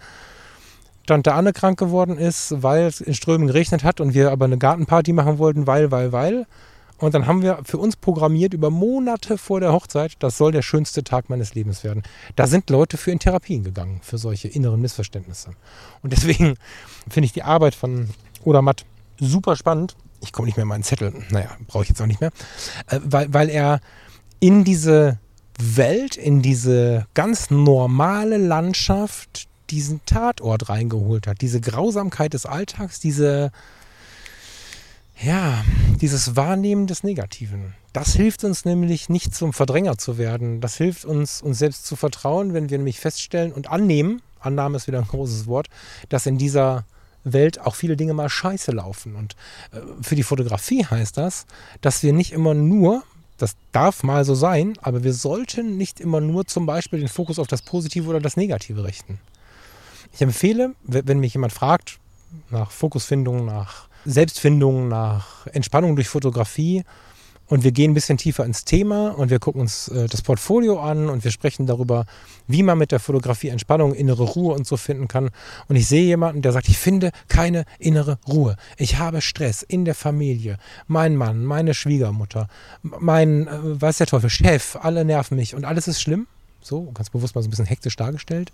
Tante Anne krank geworden ist, weil es in Strömen geregnet hat und wir aber eine Gartenparty machen wollten, weil, weil, weil. Und dann haben wir für uns programmiert über Monate vor der Hochzeit, das soll der schönste Tag meines Lebens werden. Da sind Leute für in Therapien gegangen, für solche inneren Missverständnisse. Und deswegen finde ich die Arbeit von Oder Matt super spannend. Ich komme nicht mehr in meinen Zettel. Naja, brauche ich jetzt auch nicht mehr. Äh, weil, weil er in diese Welt, in diese ganz normale Landschaft diesen Tatort reingeholt hat. Diese Grausamkeit des Alltags, diese ja, dieses Wahrnehmen des Negativen. Das hilft uns nämlich nicht zum Verdränger zu werden. Das hilft uns, uns selbst zu vertrauen, wenn wir nämlich feststellen und annehmen, Annahme ist wieder ein großes Wort, dass in dieser Welt auch viele Dinge mal scheiße laufen. Und äh, für die Fotografie heißt das, dass wir nicht immer nur, das darf mal so sein, aber wir sollten nicht immer nur zum Beispiel den Fokus auf das Positive oder das Negative richten. Ich empfehle, wenn mich jemand fragt, nach Fokusfindung, nach Selbstfindung, nach Entspannung durch Fotografie. Und wir gehen ein bisschen tiefer ins Thema und wir gucken uns äh, das Portfolio an und wir sprechen darüber, wie man mit der Fotografie Entspannung, innere Ruhe und so finden kann. Und ich sehe jemanden, der sagt, ich finde keine innere Ruhe. Ich habe Stress in der Familie. Mein Mann, meine Schwiegermutter, mein, äh, weiß der Teufel, Chef, alle nerven mich und alles ist schlimm. So, ganz bewusst mal so ein bisschen hektisch dargestellt.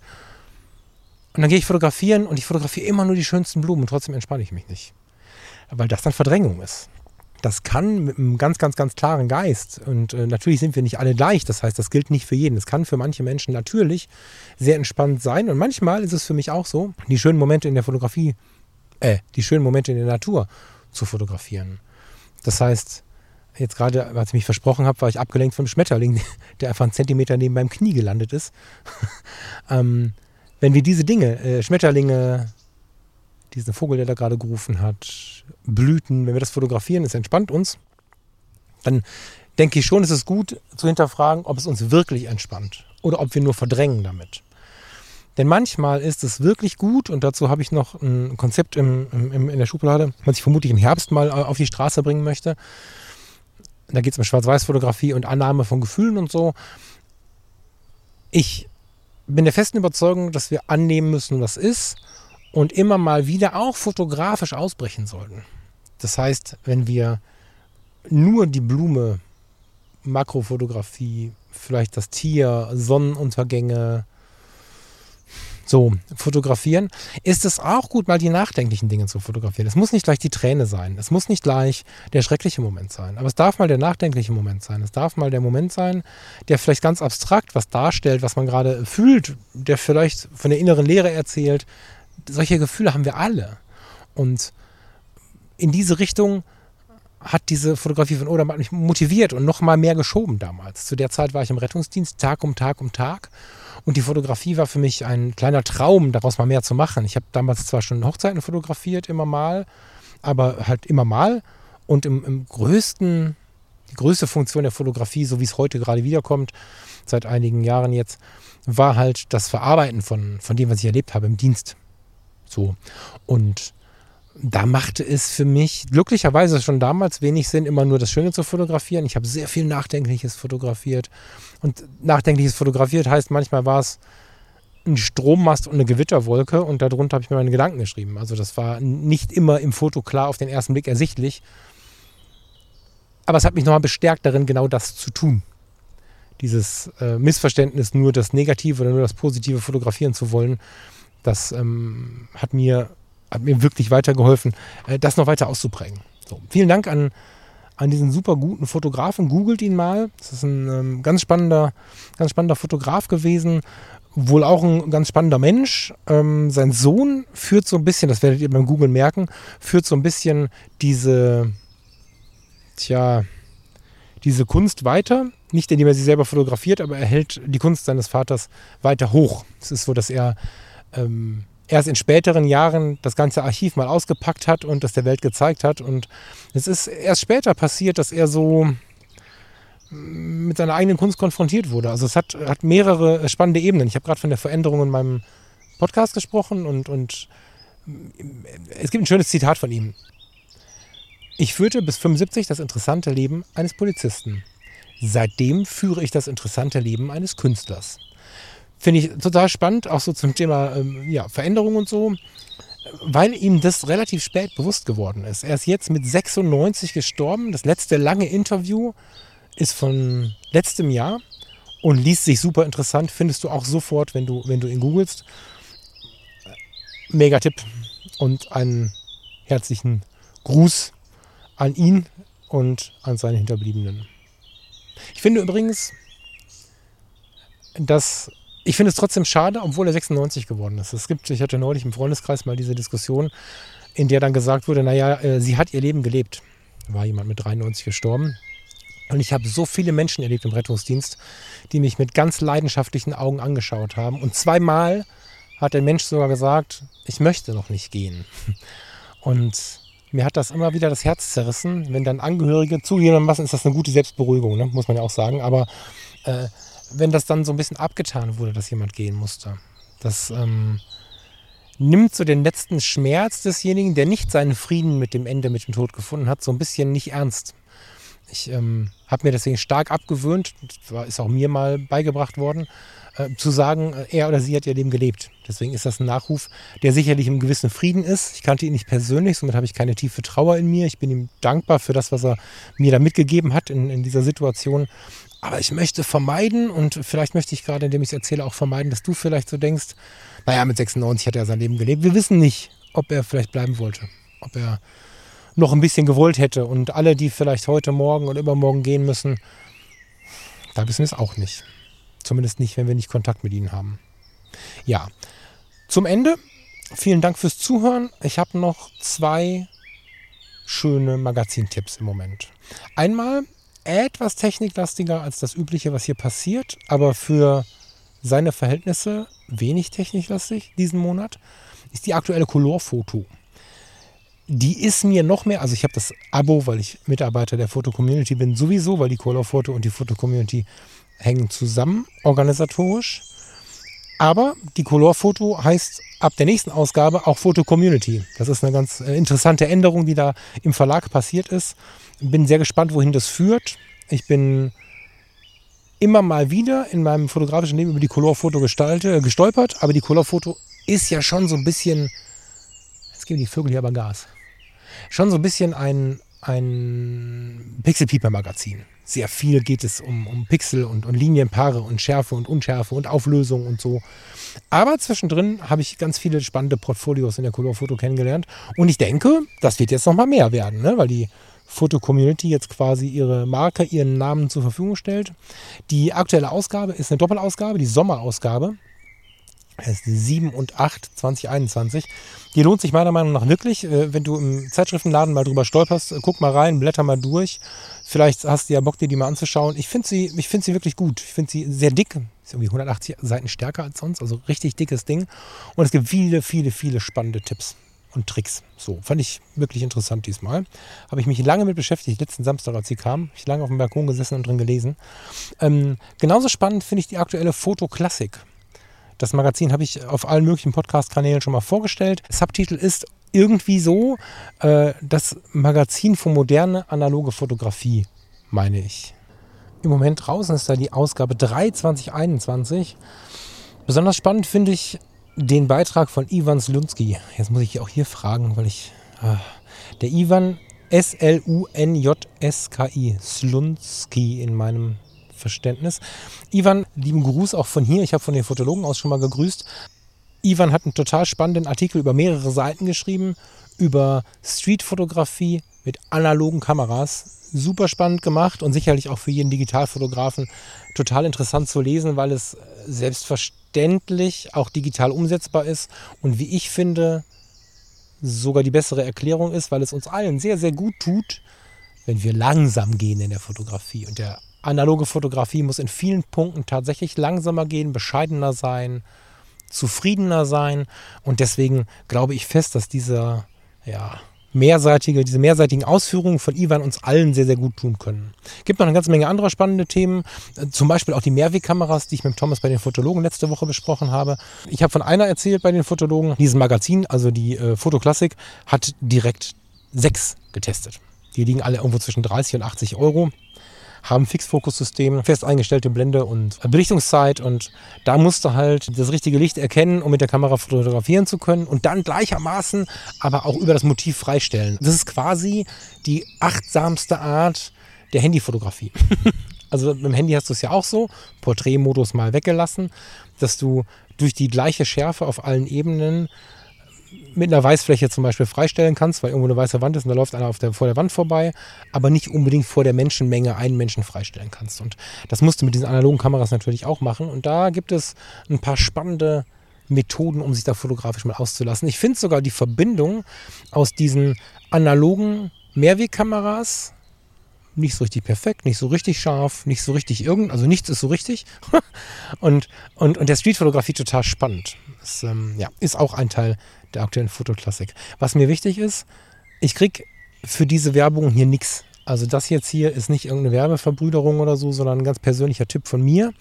Und dann gehe ich fotografieren und ich fotografiere immer nur die schönsten Blumen und trotzdem entspanne ich mich nicht weil das dann Verdrängung ist. Das kann mit einem ganz, ganz, ganz klaren Geist. Und äh, natürlich sind wir nicht alle gleich. Das heißt, das gilt nicht für jeden. Es kann für manche Menschen natürlich sehr entspannt sein. Und manchmal ist es für mich auch so, die schönen Momente in der Fotografie, äh, die schönen Momente in der Natur zu fotografieren. Das heißt, jetzt gerade, als ich mich versprochen habe, war ich abgelenkt vom Schmetterling, der einfach einen Zentimeter neben meinem Knie gelandet ist. ähm, wenn wir diese Dinge, äh, Schmetterlinge, diesen Vogel, der da gerade gerufen hat, Blüten, wenn wir das fotografieren, es entspannt uns, dann denke ich schon, es ist gut zu hinterfragen, ob es uns wirklich entspannt oder ob wir nur verdrängen damit. Denn manchmal ist es wirklich gut, und dazu habe ich noch ein Konzept im, im, in der Schublade, was ich vermutlich im Herbst mal auf die Straße bringen möchte. Da geht es um Schwarz-Weiß-Fotografie und Annahme von Gefühlen und so. Ich bin der festen Überzeugung, dass wir annehmen müssen, was ist und immer mal wieder auch fotografisch ausbrechen sollten. Das heißt, wenn wir nur die Blume, Makrofotografie, vielleicht das Tier, Sonnenuntergänge, so fotografieren, ist es auch gut, mal die nachdenklichen Dinge zu fotografieren. Es muss nicht gleich die Träne sein, es muss nicht gleich der schreckliche Moment sein, aber es darf mal der nachdenkliche Moment sein. Es darf mal der Moment sein, der vielleicht ganz abstrakt was darstellt, was man gerade fühlt, der vielleicht von der inneren Lehre erzählt, solche Gefühle haben wir alle. Und in diese Richtung hat diese Fotografie von Odermatt mich motiviert und noch mal mehr geschoben damals. Zu der Zeit war ich im Rettungsdienst, Tag um Tag um Tag. Und die Fotografie war für mich ein kleiner Traum, daraus mal mehr zu machen. Ich habe damals zwar schon Hochzeiten fotografiert, immer mal, aber halt immer mal. Und im, im größten, die größte Funktion der Fotografie, so wie es heute gerade wiederkommt, seit einigen Jahren jetzt, war halt das Verarbeiten von, von dem, was ich erlebt habe im Dienst. So. Und da machte es für mich glücklicherweise schon damals wenig Sinn, immer nur das Schöne zu fotografieren. Ich habe sehr viel Nachdenkliches fotografiert. Und Nachdenkliches fotografiert heißt, manchmal war es ein Strommast und eine Gewitterwolke und darunter habe ich mir meine Gedanken geschrieben. Also das war nicht immer im Foto klar auf den ersten Blick ersichtlich. Aber es hat mich nochmal bestärkt darin, genau das zu tun. Dieses äh, Missverständnis, nur das Negative oder nur das Positive fotografieren zu wollen, das ähm, hat, mir, hat mir wirklich weitergeholfen, äh, das noch weiter auszuprägen. So, vielen Dank an, an diesen super guten Fotografen. Googelt ihn mal. Das ist ein ähm, ganz, spannender, ganz spannender Fotograf gewesen. Wohl auch ein ganz spannender Mensch. Ähm, sein Sohn führt so ein bisschen, das werdet ihr beim Googlen merken, führt so ein bisschen diese, tja, diese Kunst weiter. Nicht indem er sie selber fotografiert, aber er hält die Kunst seines Vaters weiter hoch. Es ist so, dass er ähm, erst in späteren Jahren das ganze Archiv mal ausgepackt hat und das der Welt gezeigt hat. Und es ist erst später passiert, dass er so mit seiner eigenen Kunst konfrontiert wurde. Also es hat, hat mehrere spannende Ebenen. Ich habe gerade von der Veränderung in meinem Podcast gesprochen und, und es gibt ein schönes Zitat von ihm. Ich führte bis 75 das interessante Leben eines Polizisten. Seitdem führe ich das interessante Leben eines Künstlers. Finde ich total spannend, auch so zum Thema ähm, ja, Veränderung und so, weil ihm das relativ spät bewusst geworden ist. Er ist jetzt mit 96 gestorben. Das letzte lange Interview ist von letztem Jahr und liest sich super interessant. Findest du auch sofort, wenn du, wenn du ihn googelst. Mega Tipp und einen herzlichen Gruß an ihn und an seine Hinterbliebenen. Ich finde übrigens, dass ich finde es trotzdem schade, obwohl er 96 geworden ist. Es gibt, ich hatte neulich im Freundeskreis mal diese Diskussion, in der dann gesagt wurde, naja, äh, sie hat ihr Leben gelebt. War jemand mit 93 gestorben. Und ich habe so viele Menschen erlebt im Rettungsdienst, die mich mit ganz leidenschaftlichen Augen angeschaut haben. Und zweimal hat der Mensch sogar gesagt, ich möchte noch nicht gehen. Und mir hat das immer wieder das Herz zerrissen, wenn dann Angehörige zugegebenermaßen ist das eine gute Selbstberuhigung, ne? muss man ja auch sagen. Aber äh, wenn das dann so ein bisschen abgetan wurde, dass jemand gehen musste, das ähm, nimmt so den letzten Schmerz desjenigen, der nicht seinen Frieden mit dem Ende, mit dem Tod gefunden hat, so ein bisschen nicht ernst. Ich ähm, habe mir deswegen stark abgewöhnt, ist auch mir mal beigebracht worden, äh, zu sagen, äh, er oder sie hat ihr Leben gelebt. Deswegen ist das ein Nachruf, der sicherlich im gewissen Frieden ist. Ich kannte ihn nicht persönlich, somit habe ich keine tiefe Trauer in mir. Ich bin ihm dankbar für das, was er mir da mitgegeben hat in, in dieser Situation. Aber ich möchte vermeiden und vielleicht möchte ich gerade, indem ich es erzähle, auch vermeiden, dass du vielleicht so denkst, naja, mit 96 hat er sein Leben gelebt. Wir wissen nicht, ob er vielleicht bleiben wollte, ob er noch ein bisschen gewollt hätte. Und alle, die vielleicht heute Morgen und übermorgen gehen müssen, da wissen wir es auch nicht. Zumindest nicht, wenn wir nicht Kontakt mit ihnen haben. Ja, zum Ende. Vielen Dank fürs Zuhören. Ich habe noch zwei schöne Magazintipps im Moment. Einmal etwas techniklastiger als das übliche, was hier passiert, aber für seine Verhältnisse wenig techniklastig diesen Monat, ist die aktuelle Colorfoto die ist mir noch mehr, also ich habe das Abo, weil ich Mitarbeiter der Foto-Community bin, sowieso, weil die Color-Foto und die Foto-Community hängen zusammen organisatorisch. Aber die Color-Foto heißt ab der nächsten Ausgabe auch Foto-Community. Das ist eine ganz äh, interessante Änderung, die da im Verlag passiert ist. Bin sehr gespannt, wohin das führt. Ich bin immer mal wieder in meinem fotografischen Leben über die Color-Foto äh, gestolpert, aber die Color-Foto ist ja schon so ein bisschen Jetzt geben die Vögel hier aber Gas. Schon so ein bisschen ein, ein Pixel-Pieper-Magazin. Sehr viel geht es um, um Pixel und, und Linienpaare und Schärfe und Unschärfe und Auflösung und so. Aber zwischendrin habe ich ganz viele spannende Portfolios in der Colorfoto kennengelernt. Und ich denke, das wird jetzt noch mal mehr werden, ne? weil die Foto-Community jetzt quasi ihre Marke, ihren Namen zur Verfügung stellt. Die aktuelle Ausgabe ist eine Doppelausgabe, die Sommerausgabe. Ist 7 und 8 2021. Die lohnt sich meiner Meinung nach wirklich. Äh, wenn du im Zeitschriftenladen mal drüber stolperst, äh, guck mal rein, blätter mal durch. Vielleicht hast du ja Bock, dir die mal anzuschauen. Ich finde sie, find sie wirklich gut. Ich finde sie sehr dick. Ist irgendwie 180 Seiten stärker als sonst. Also richtig dickes Ding. Und es gibt viele, viele, viele spannende Tipps und Tricks. So, fand ich wirklich interessant diesmal. Habe ich mich lange mit beschäftigt, letzten Samstag, als sie kam. Ich lange auf dem Balkon gesessen und drin gelesen. Ähm, genauso spannend finde ich die aktuelle Fotoklassik. Das Magazin habe ich auf allen möglichen Podcast-Kanälen schon mal vorgestellt. Subtitel ist irgendwie so äh, das Magazin für moderne analoge Fotografie, meine ich. Im Moment draußen ist da die Ausgabe 3 2021. Besonders spannend finde ich den Beitrag von Ivan Slunski. Jetzt muss ich auch hier fragen, weil ich. Äh, der Ivan S-L-U-N-J-S-K-I. Slunski in meinem Verständnis. Ivan, lieben Gruß auch von hier. Ich habe von den Fotologen aus schon mal gegrüßt. Ivan hat einen total spannenden Artikel über mehrere Seiten geschrieben, über Streetfotografie mit analogen Kameras. Super spannend gemacht und sicherlich auch für jeden Digitalfotografen total interessant zu lesen, weil es selbstverständlich auch digital umsetzbar ist und wie ich finde, sogar die bessere Erklärung ist, weil es uns allen sehr, sehr gut tut, wenn wir langsam gehen in der Fotografie. Und der analoge Fotografie muss in vielen Punkten tatsächlich langsamer gehen, bescheidener sein, zufriedener sein. Und deswegen glaube ich fest, dass dieser ja, mehrseitige, diese mehrseitigen Ausführungen von Ivan uns allen sehr, sehr gut tun können. Gibt noch eine ganze Menge anderer spannende Themen, äh, zum Beispiel auch die Mehrwegkameras, die ich mit Thomas bei den Fotologen letzte Woche besprochen habe. Ich habe von einer erzählt bei den Fotologen. Dieses Magazin, also die äh, Fotoklassik, hat direkt sechs getestet. Die liegen alle irgendwo zwischen 30 und 80 Euro haben Fixfokussystem, fest eingestellte Blende und Belichtungszeit und da musst du halt das richtige Licht erkennen, um mit der Kamera fotografieren zu können und dann gleichermaßen aber auch über das Motiv freistellen. Das ist quasi die achtsamste Art der Handyfotografie. also mit dem Handy hast du es ja auch so, Porträtmodus mal weggelassen, dass du durch die gleiche Schärfe auf allen Ebenen mit einer Weißfläche zum Beispiel freistellen kannst, weil irgendwo eine weiße Wand ist und da läuft einer der, vor der Wand vorbei, aber nicht unbedingt vor der Menschenmenge einen Menschen freistellen kannst. Und das musst du mit diesen analogen Kameras natürlich auch machen. Und da gibt es ein paar spannende Methoden, um sich da fotografisch mal auszulassen. Ich finde sogar die Verbindung aus diesen analogen Mehrwegkameras nicht so richtig perfekt, nicht so richtig scharf, nicht so richtig irgend, also nichts ist so richtig. und, und, und der Streetfotografie total spannend. Das ähm, ja, ist auch ein Teil der aktuellen Fotoklassik. Was mir wichtig ist, ich kriege für diese Werbung hier nichts. Also das jetzt hier ist nicht irgendeine Werbeverbrüderung oder so, sondern ein ganz persönlicher Tipp von mir.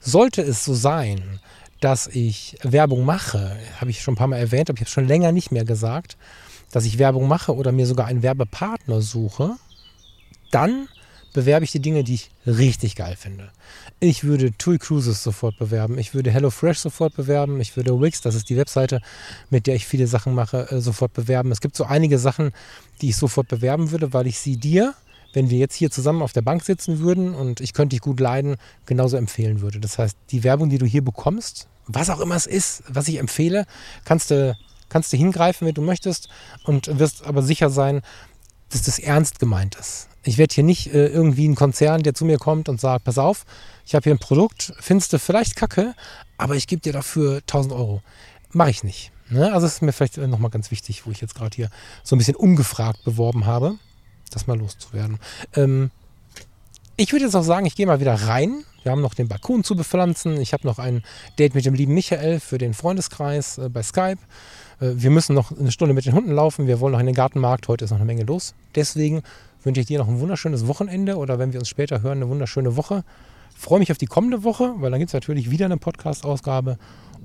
Sollte es so sein, dass ich Werbung mache, habe ich schon ein paar Mal erwähnt, ich habe es schon länger nicht mehr gesagt, dass ich Werbung mache oder mir sogar einen Werbepartner suche, dann bewerbe ich die Dinge, die ich richtig geil finde. Ich würde TUI Cruises sofort bewerben. Ich würde HelloFresh sofort bewerben. Ich würde Wix, das ist die Webseite, mit der ich viele Sachen mache, äh, sofort bewerben. Es gibt so einige Sachen, die ich sofort bewerben würde, weil ich sie dir, wenn wir jetzt hier zusammen auf der Bank sitzen würden und ich könnte dich gut leiden, genauso empfehlen würde. Das heißt, die Werbung, die du hier bekommst, was auch immer es ist, was ich empfehle, kannst du, kannst du hingreifen, wenn du möchtest und wirst aber sicher sein, dass das ernst gemeint ist. Ich werde hier nicht äh, irgendwie ein Konzern, der zu mir kommt und sagt, pass auf, ich habe hier ein Produkt, findest du vielleicht kacke, aber ich gebe dir dafür 1000 Euro. Mache ich nicht. Ne? Also das ist mir vielleicht äh, nochmal ganz wichtig, wo ich jetzt gerade hier so ein bisschen ungefragt beworben habe, das mal loszuwerden. Ähm, ich würde jetzt auch sagen, ich gehe mal wieder rein. Wir haben noch den Balkon zu bepflanzen. Ich habe noch ein Date mit dem lieben Michael für den Freundeskreis äh, bei Skype. Äh, wir müssen noch eine Stunde mit den Hunden laufen. Wir wollen noch in den Gartenmarkt. Heute ist noch eine Menge los. Deswegen wünsche ich dir noch ein wunderschönes Wochenende oder wenn wir uns später hören, eine wunderschöne Woche. Freue mich auf die kommende Woche, weil dann gibt es natürlich wieder eine Podcast-Ausgabe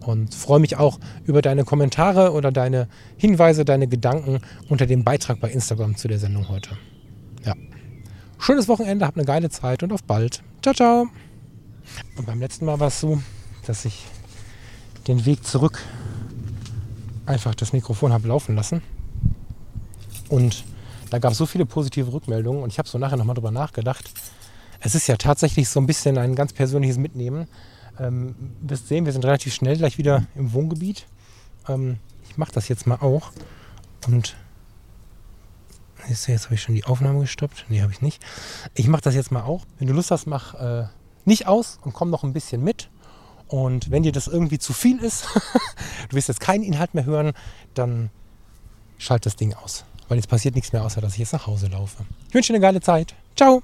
und freue mich auch über deine Kommentare oder deine Hinweise, deine Gedanken unter dem Beitrag bei Instagram zu der Sendung heute. Ja. Schönes Wochenende, habt eine geile Zeit und auf bald. Ciao, ciao. Und beim letzten Mal war es so, dass ich den Weg zurück einfach das Mikrofon habe laufen lassen und da gab es so viele positive Rückmeldungen und ich habe so nachher nochmal drüber nachgedacht. Es ist ja tatsächlich so ein bisschen ein ganz persönliches Mitnehmen. Ähm, wirst sehen, wir sind relativ schnell gleich wieder im Wohngebiet. Ähm, ich mache das jetzt mal auch. Und jetzt, habe ich schon die Aufnahme gestoppt. Nee, habe ich nicht. Ich mache das jetzt mal auch. Wenn du Lust hast, mach äh, nicht aus und komm noch ein bisschen mit. Und wenn dir das irgendwie zu viel ist, du wirst jetzt keinen Inhalt mehr hören, dann schalt das Ding aus. Weil jetzt passiert nichts mehr, außer dass ich jetzt nach Hause laufe. Ich wünsche dir eine geile Zeit. Ciao!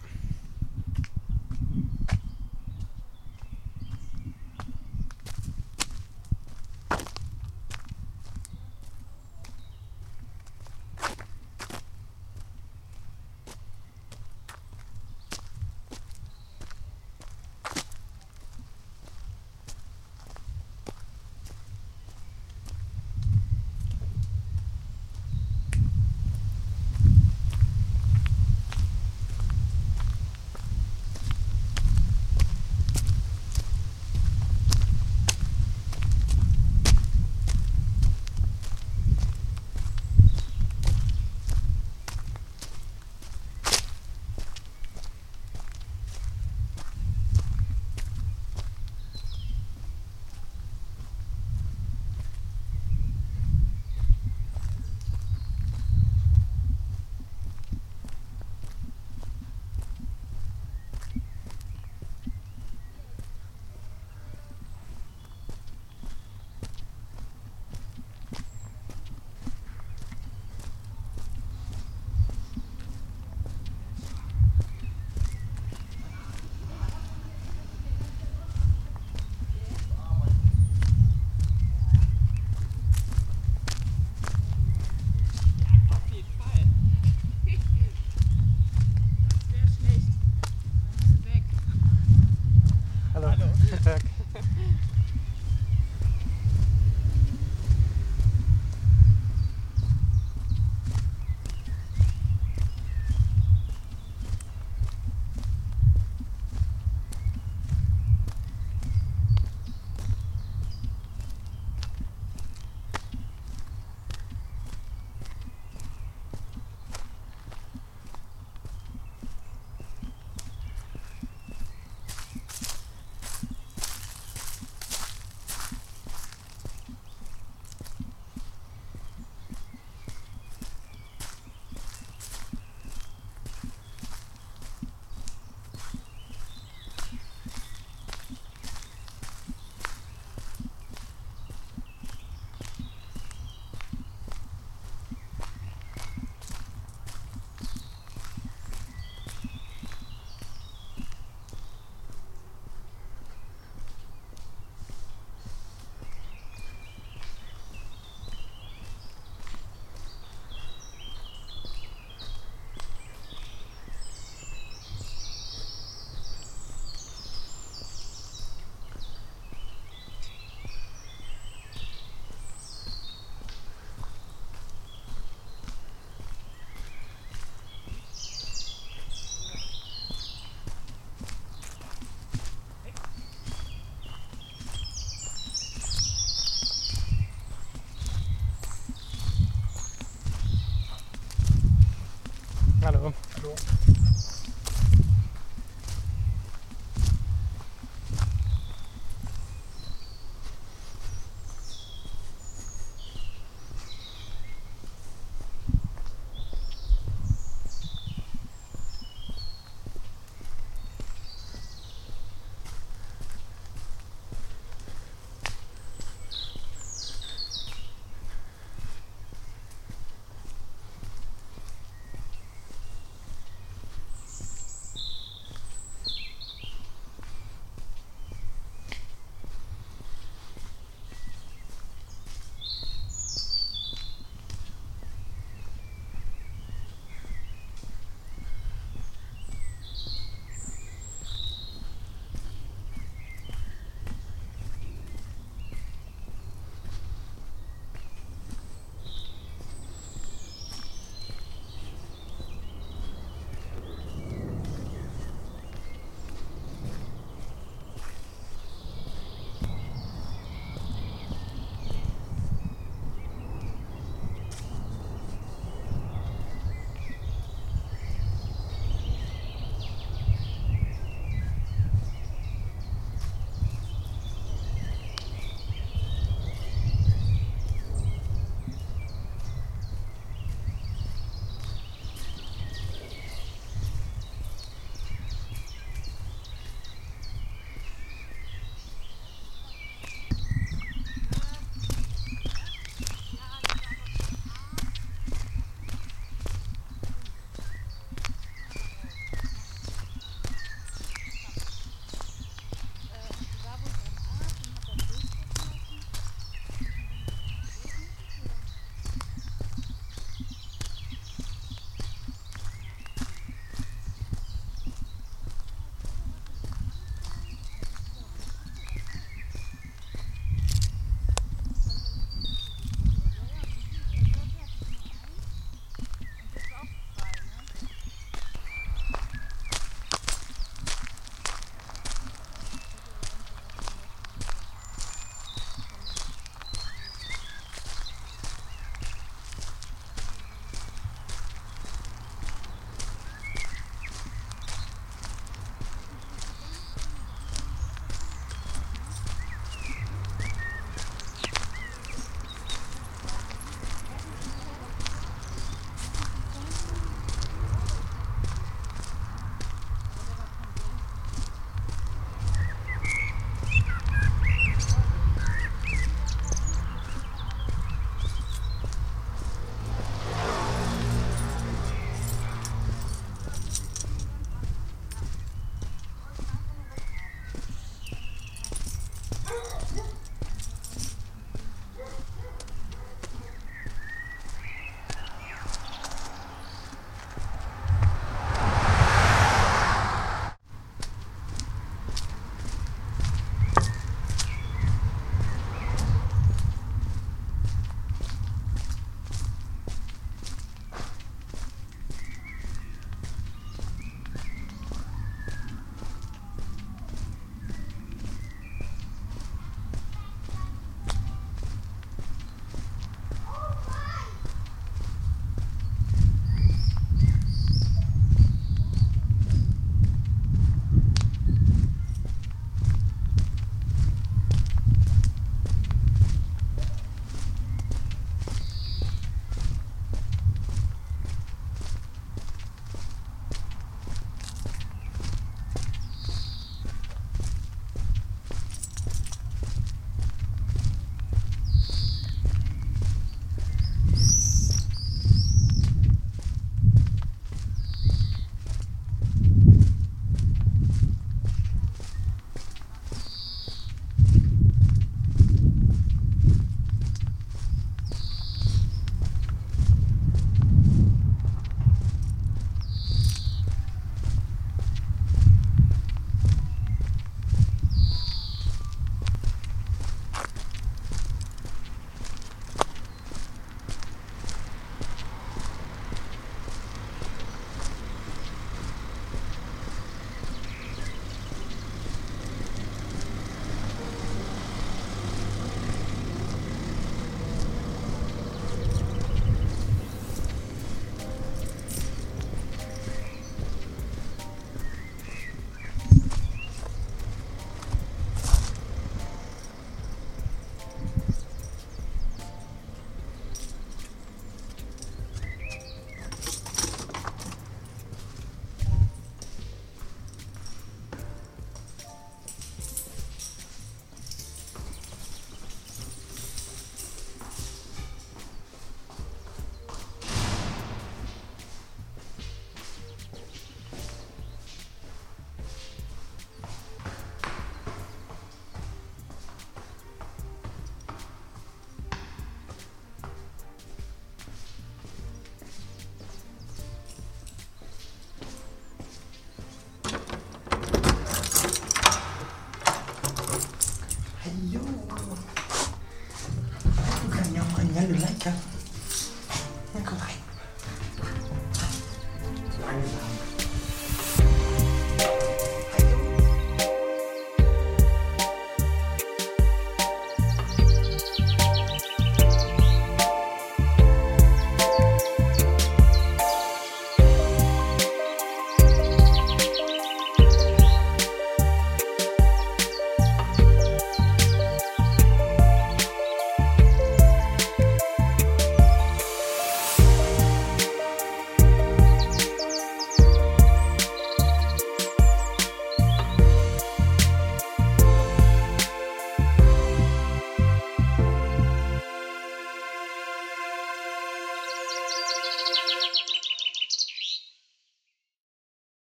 Fechou.